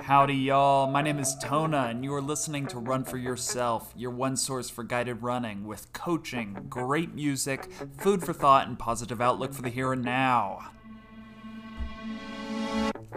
Howdy, y'all. My name is Tona, and you are listening to Run for Yourself, your one source for guided running with coaching, great music, food for thought, and positive outlook for the here and now.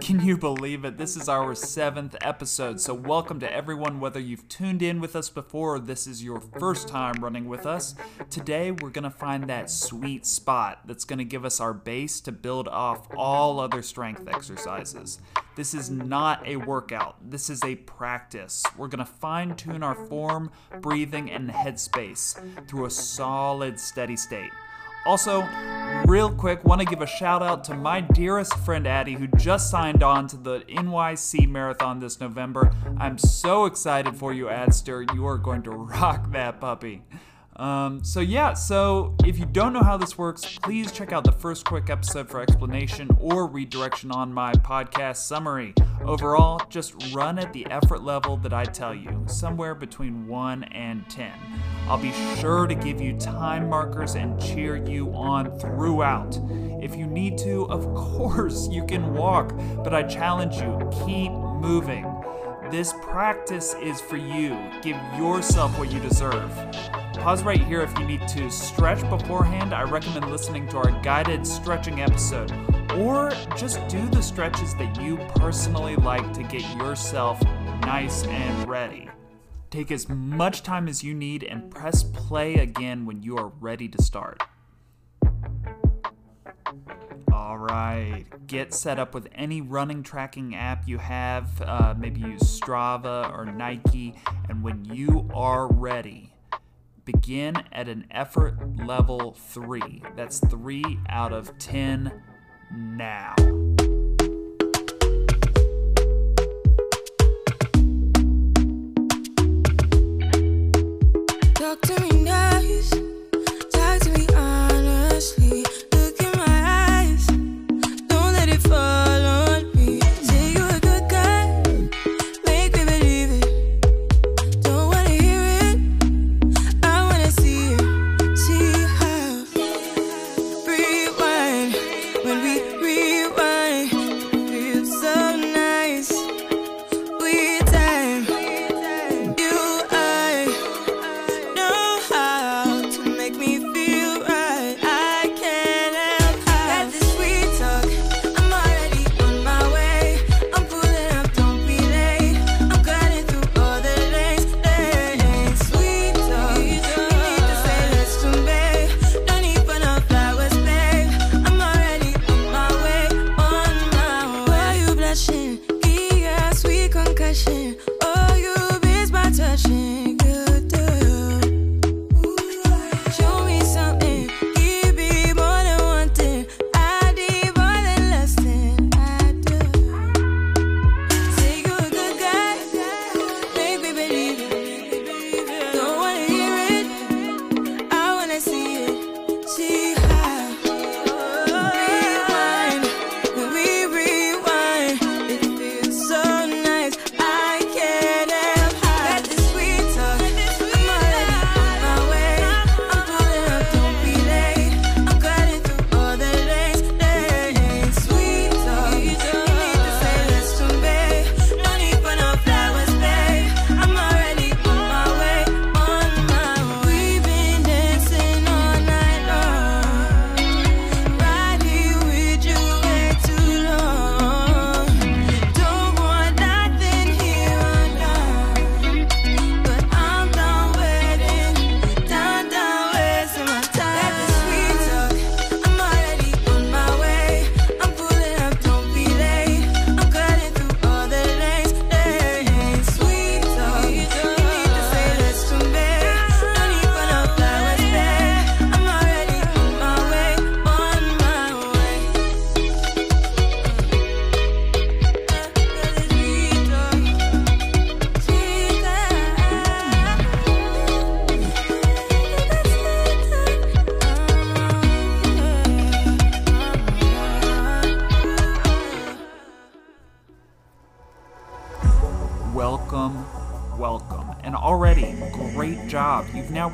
Can you believe it? This is our seventh episode, so welcome to everyone, whether you've tuned in with us before or this is your first time running with us. Today, we're going to find that sweet spot that's going to give us our base to build off all other strength exercises. This is not a workout, this is a practice. We're going to fine tune our form, breathing, and headspace through a solid, steady state. Also, real quick, want to give a shout out to my dearest friend Addie, who just signed on to the NYC Marathon this November. I'm so excited for you, Adster. You are going to rock that puppy. Um, so yeah, so if you don't know how this works, please check out the first quick episode for explanation or redirection on my podcast summary. Overall, just run at the effort level that I tell you, somewhere between 1 and 10. I'll be sure to give you time markers and cheer you on throughout. If you need to, of course, you can walk, but I challenge you, keep moving. This practice is for you. Give yourself what you deserve. Pause right here if you need to stretch beforehand. I recommend listening to our guided stretching episode. Or just do the stretches that you personally like to get yourself nice and ready. Take as much time as you need and press play again when you are ready to start. All right, get set up with any running tracking app you have. Uh, maybe use Strava or Nike. And when you are ready, begin at an effort level three. That's three out of 10 now. Talk to me nice, talk to me honestly.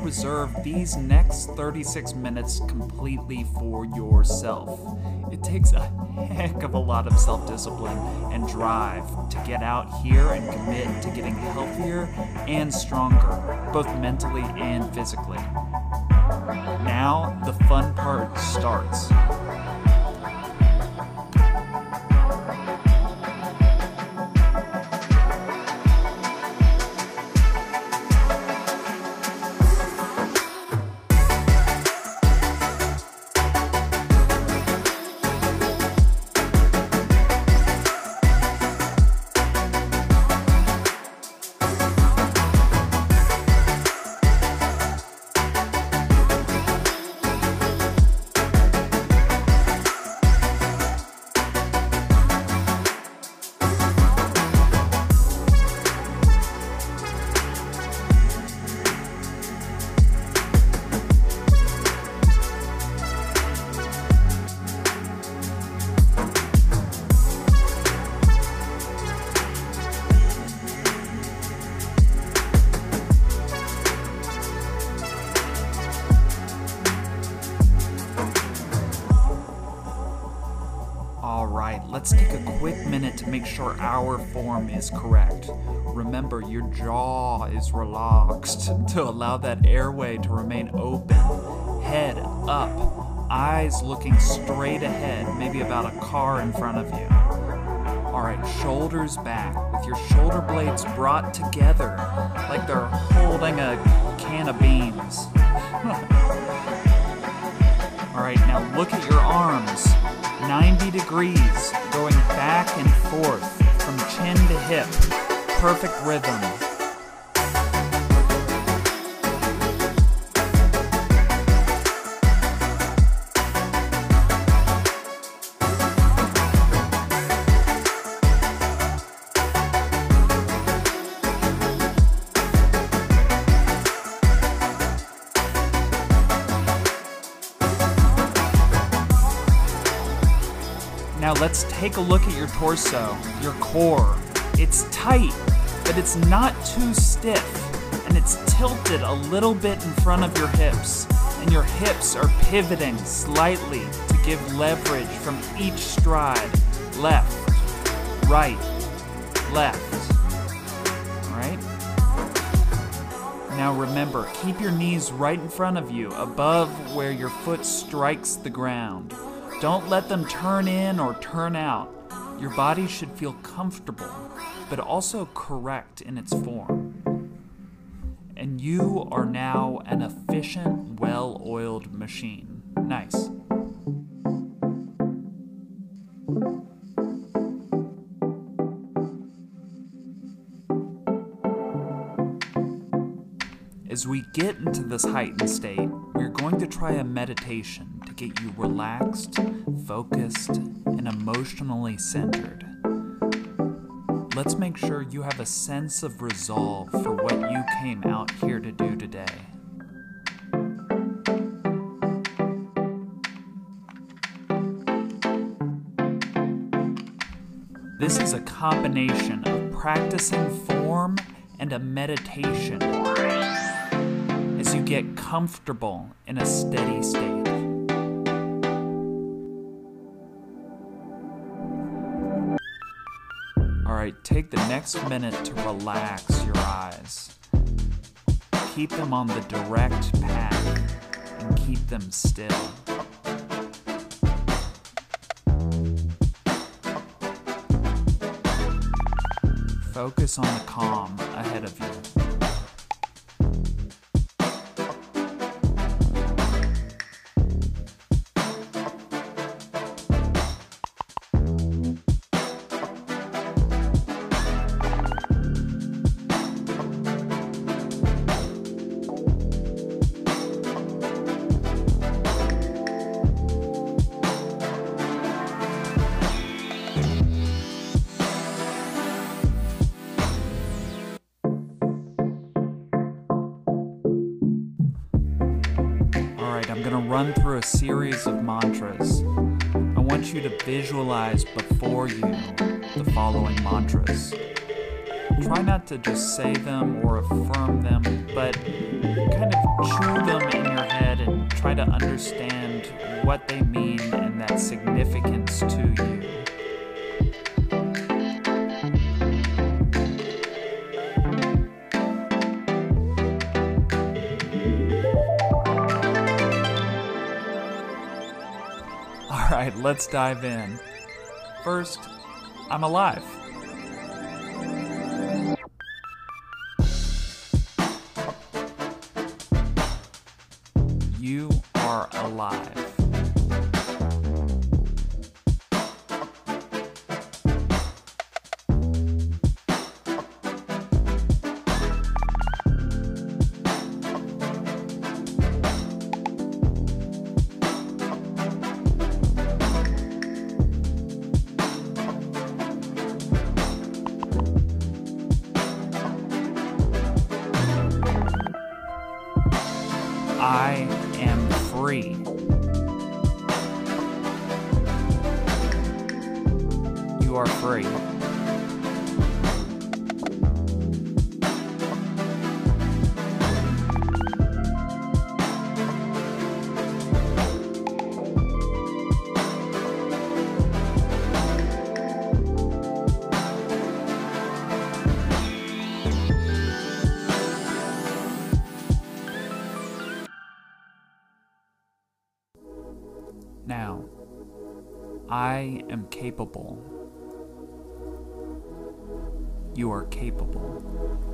Reserved these next 36 minutes completely for yourself. It takes a heck of a lot of self discipline and drive to get out here and commit to getting healthier and stronger, both mentally and physically. Now, the fun part starts. Make sure our form is correct. Remember, your jaw is relaxed to allow that airway to remain open. Head up, eyes looking straight ahead, maybe about a car in front of you. Alright, shoulders back, with your shoulder blades brought together like they're holding a can of beans. Alright, now look at your arms. 90 degrees, going back and forth from chin to hip. Perfect rhythm. Let's take a look at your torso, your core. It's tight, but it's not too stiff, and it's tilted a little bit in front of your hips. And your hips are pivoting slightly to give leverage from each stride. Left, right, left. Alright? Now remember, keep your knees right in front of you, above where your foot strikes the ground. Don't let them turn in or turn out. Your body should feel comfortable, but also correct in its form. And you are now an efficient, well oiled machine. Nice. As we get into this heightened state, we're going to try a meditation get you relaxed, focused, and emotionally centered. Let's make sure you have a sense of resolve for what you came out here to do today. This is a combination of practicing form and a meditation as you get comfortable in a steady state. Alright, take the next minute to relax your eyes. Keep them on the direct path and keep them still. Focus on the calm ahead of you. Visualize before you the following mantras. try not to just say them or affirm let's dive in. First, I'm alive. I am capable. You are capable.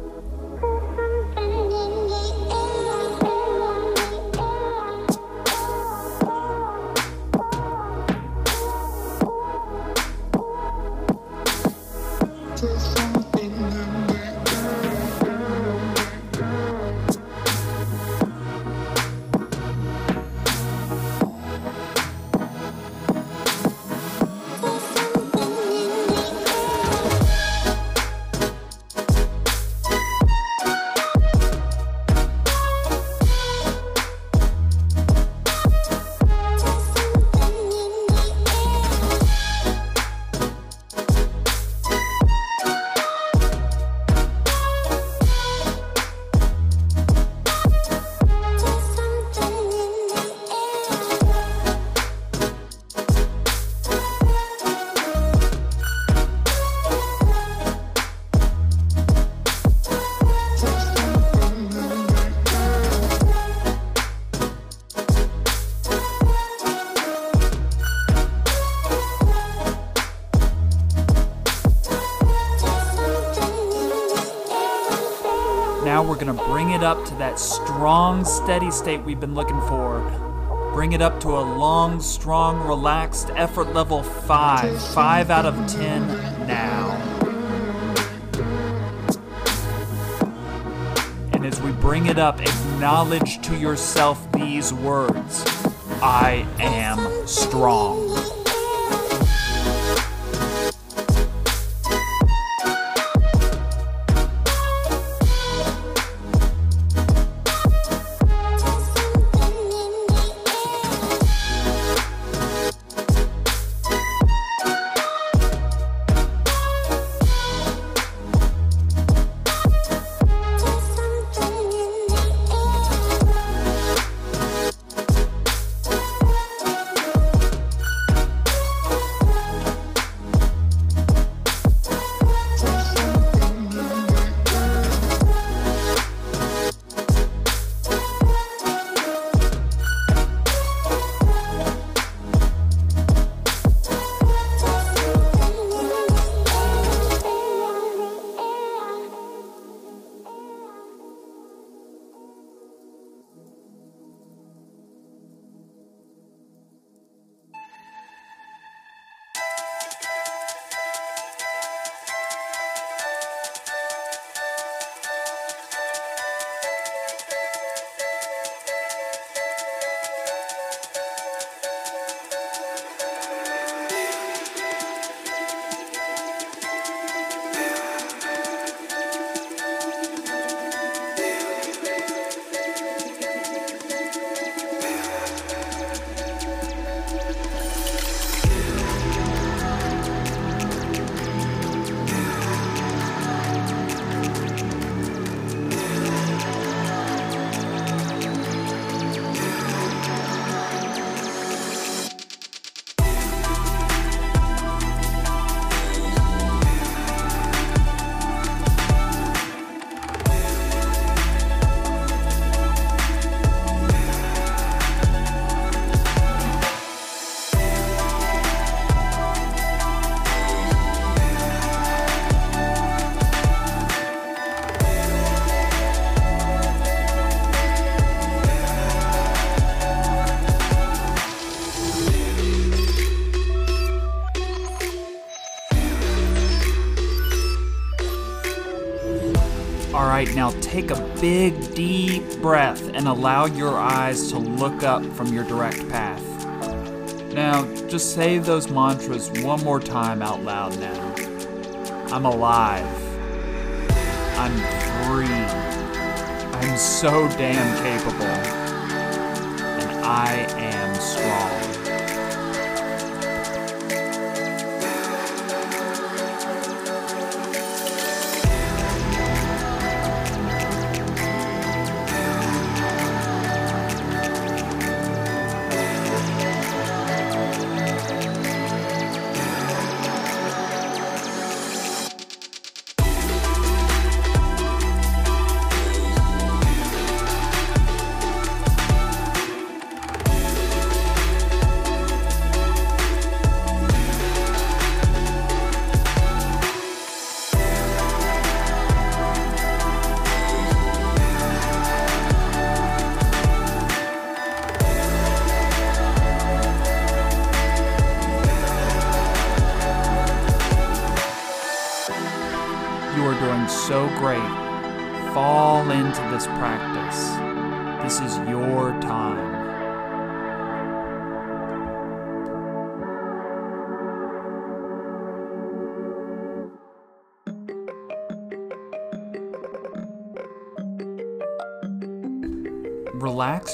Up to that strong, steady state we've been looking for. Bring it up to a long, strong, relaxed effort level 5. 5 out of 10 now. And as we bring it up, acknowledge to yourself these words I am strong. Take a big, deep breath and allow your eyes to look up from your direct path. Now, just say those mantras one more time out loud now. I'm alive. I'm free. I'm so damn capable. And I am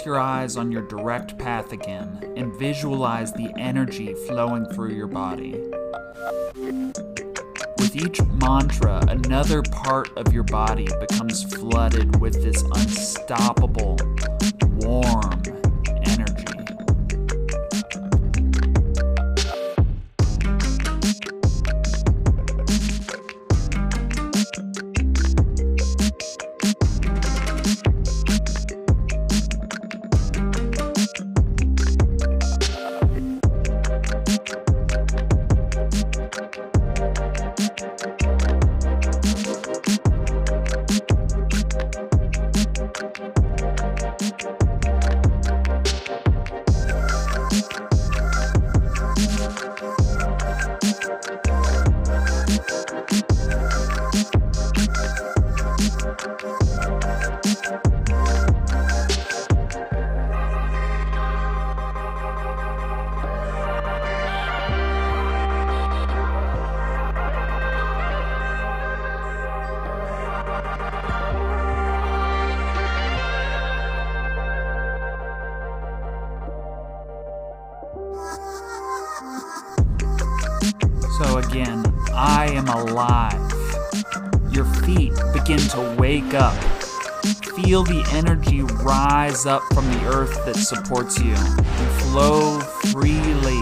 Your eyes on your direct path again and visualize the energy flowing through your body. With each mantra, another part of your body becomes flooded with this unstoppable, warm wake up. Feel the energy rise up from the earth that supports you and flow freely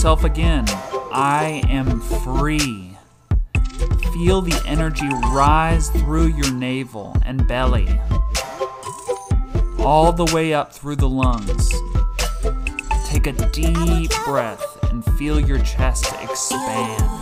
yourself again, I am free. Feel the energy rise through your navel and belly, all the way up through the lungs. Take a deep breath and feel your chest expand.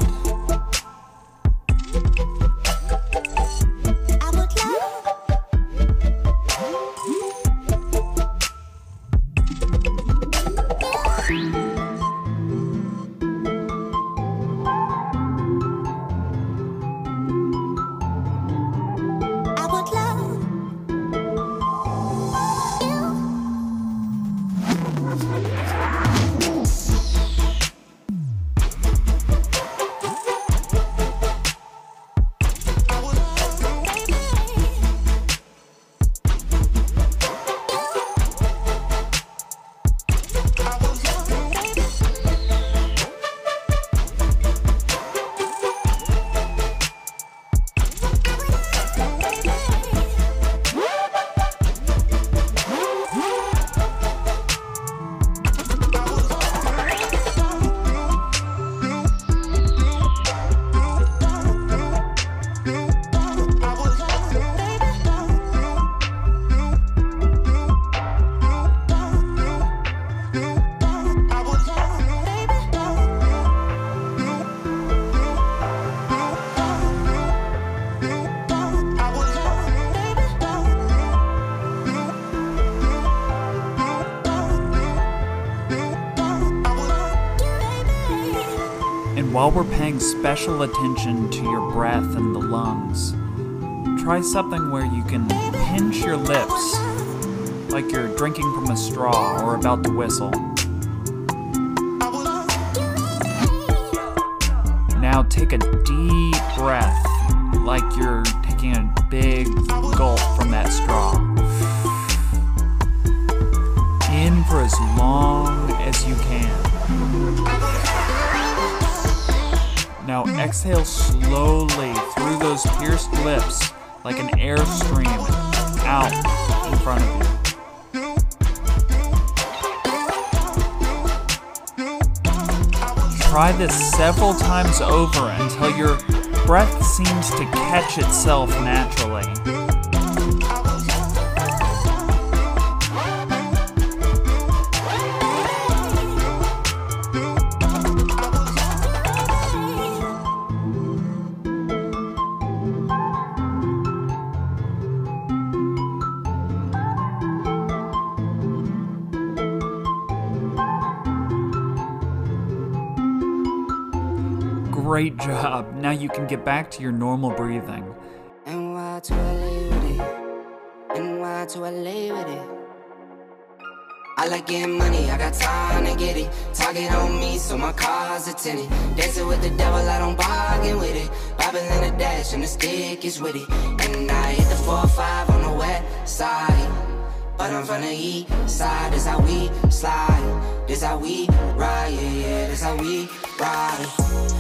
Paying special attention to your breath and the lungs, try something where you can pinch your lips like you're drinking from a straw or about to whistle. Now take a deep breath like you're taking a big gulp from that straw. In for as long as you can. Now exhale slowly through those pierced lips like an air stream out in front of you. Try this several times over until your breath seems to catch itself naturally. Great job. Now you can get back to your normal breathing. NY to LA with it. NY to LA with it. I like getting money, I got time to get it. Target on me, so my car's a tinted. Dancing with the devil, I don't bargain with it. Bobbing in dash, and the stick is. And I hit the 4-5 on the west side. But I'm from the east side, this how we slide. This how we ride, yeah, yeah, this how we ride.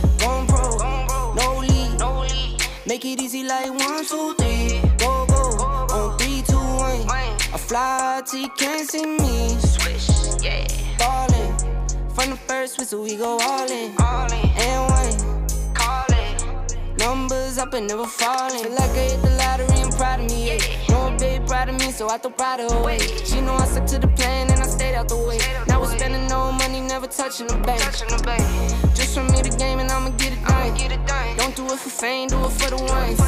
Make it easy like one, two, three. Go, go, on three, two, one. I fly till you can't see me. Swish, yeah. Ballin'. From the first whistle, we go all in. All in. And one. Call it. Numbers up and never falling. Feel like I hit the lottery and proud of me. Yeah. Babe proud of me, so I throw pride away. She know I stuck to the plan and I stayed out the way. Now we're spending no money, never touching the bank. Just from me the game and I'ma get it done. Don't do it for fame, do it for the ones.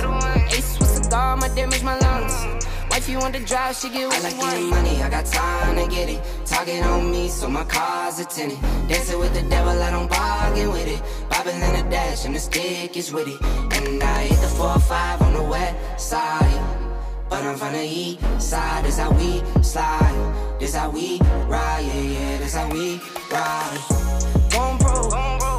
Ace with cigar, my damage my lungs. Mm. Wife, you want to drive, she get what I like getting money, I got time to get it. Target on me, so my car's a tinted. Dancing with the devil, I don't bargain with it. Bobbing in the dash, and the stick is with it. And I hit the four or five on the west side. But I'm from the east side, this how we slide. This how we ride, yeah, yeah, this how we ride. Going pro,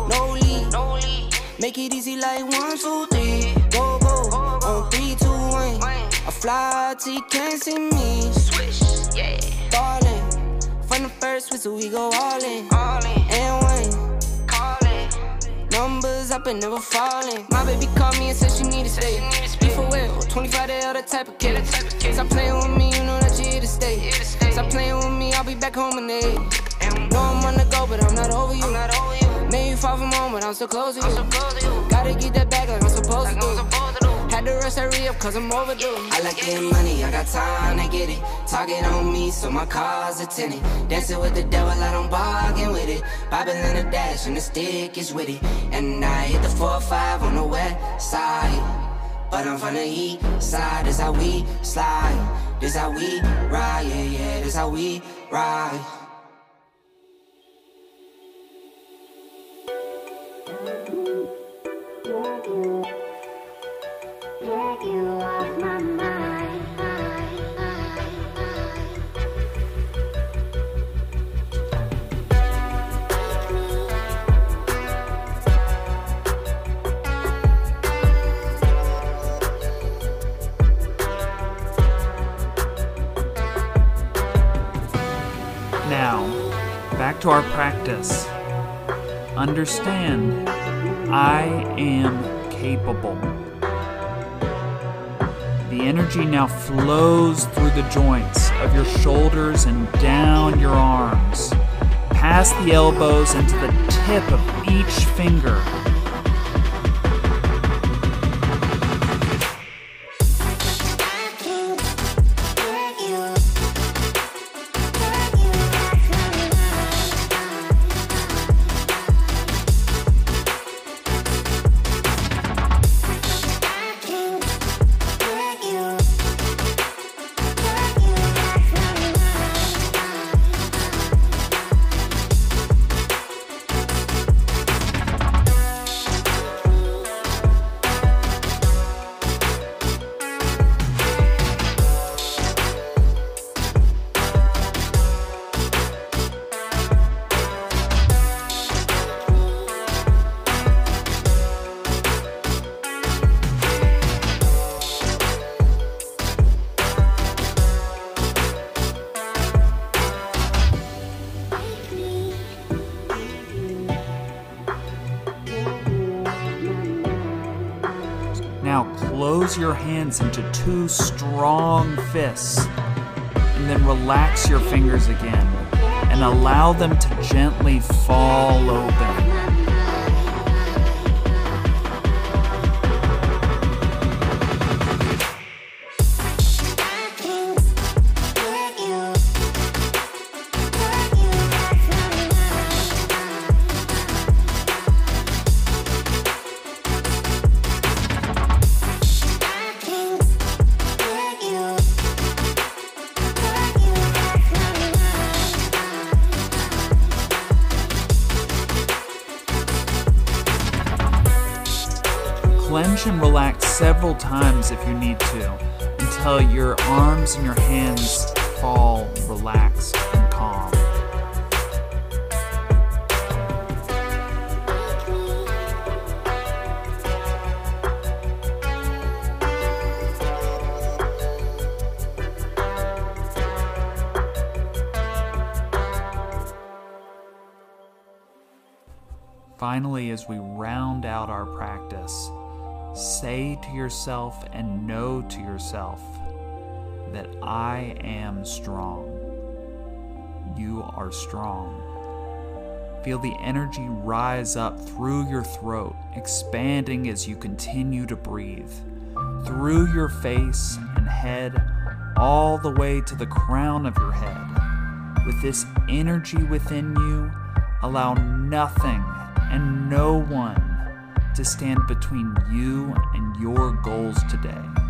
no lead, no lead. Make it easy like one, two, three. Go, go, on three, two, one. I fly till you can't see me. Swish, yeah. Ballin'. From the first whistle, we go all in. All in. And one. Numbers up and never falling. My baby called me and said she need to stay. Be for real, 25 they other type of kid. Stop playing with me, you know that you here to stay. Stop playing with me, I'll be back home in eight. Know I'm on the go, but I'm not over you. I'm not over you. Made you far from home, but I'm so close to you. Gotta get that back like I'm supposed to do. I'm supposed to do. Had to rush that re up cause I'm overdue. I like getting money, I got time to get it. Target on me, so my car's a tinted. Dancing with the devil, I don't bargain with it. Bobbing in the dash, and the stick is with it. And I hit the 4-5 on the west side. But I'm from the east side, this how we slide. This how we ride, yeah, yeah, this how we ride. Get you off my mind. Now, back to our practice. Understand, I am capable. The energy now flows through the joints of your shoulders and down your arms, past the elbows and to the tip of each finger. Your hands into two strong fists and then relax your fingers again and allow them to gently fall open. Clench and relax several times if you need to until your arms and your hands fall relaxed and calm. Finally, as we round out our practice, say to yourself and know to yourself that I am strong. You are strong. Feel the energy rise up through your throat, expanding as you continue to breathe, through your face and head, all the way to the crown of your head. With this energy within you, allow nothing and no one to stand between you and your goals today.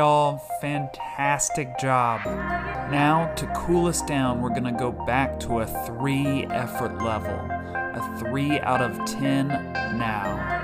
Y'all, fantastic job. Now, to cool us down, we're gonna go back to a three effort level. A three out of 10 now.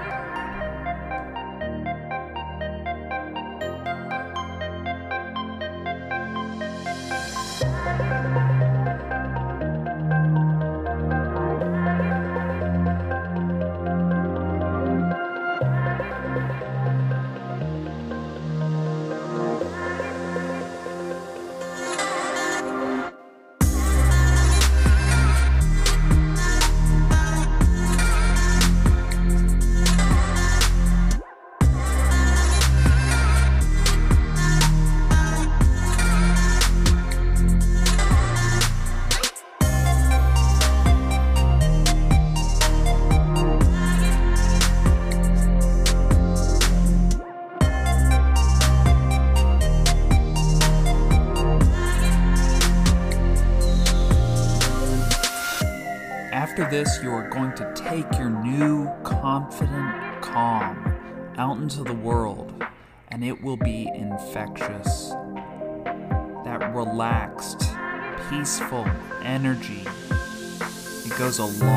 Goes a long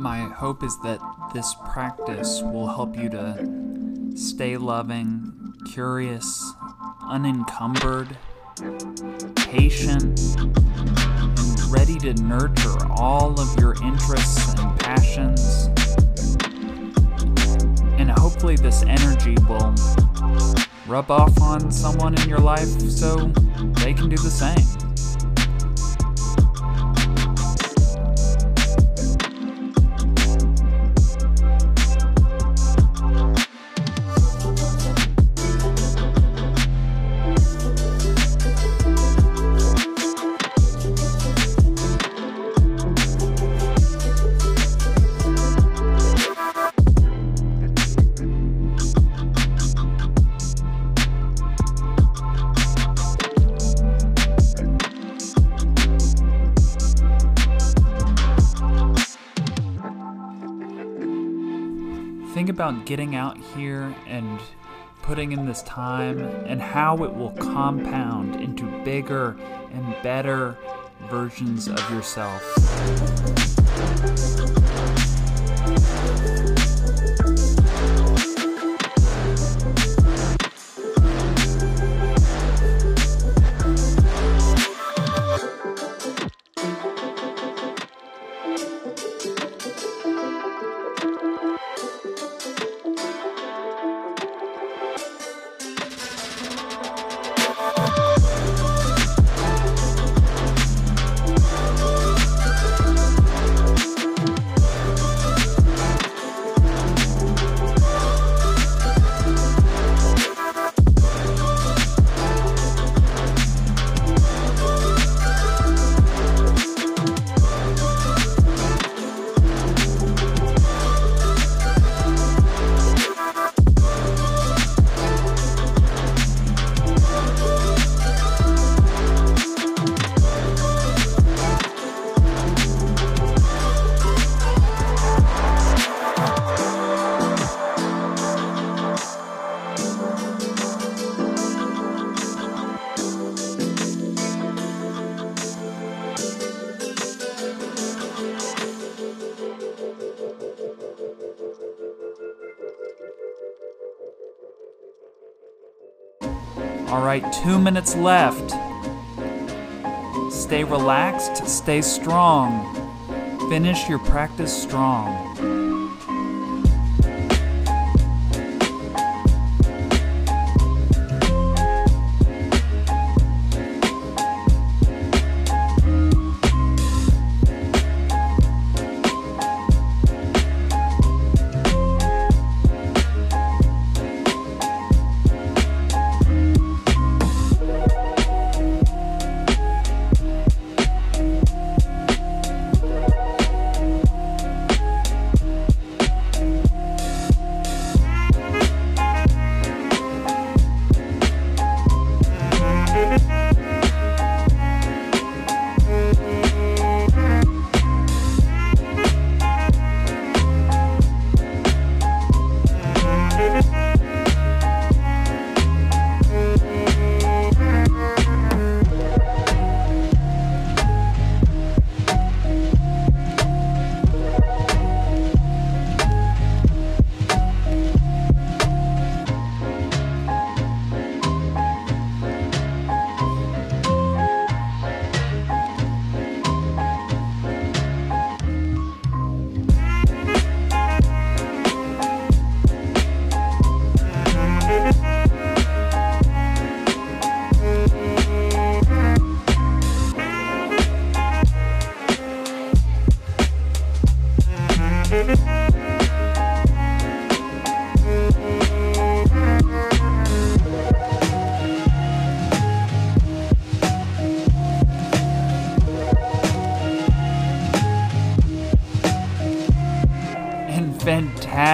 My hope is that this practice will help you to stay loving, curious, unencumbered, patient, and ready to nurture all of your interests and passions. And hopefully, this energy will rub off on someone in your life so they can do the same. Getting out here and putting in this time and how it will compound into bigger and better versions of yourself. All right, two minutes left. Stay relaxed, stay strong. Finish your practice strong.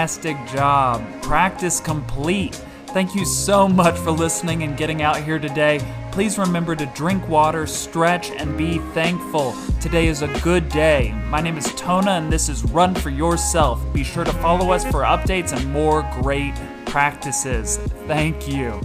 Fantastic job. Practice complete. Thank you so much for listening and getting out here today. Please remember to drink water, stretch, and be thankful. Today is a good day. My name is Tona, and this is Run for Yourself. Be sure to follow us for updates and more great practices. Thank you.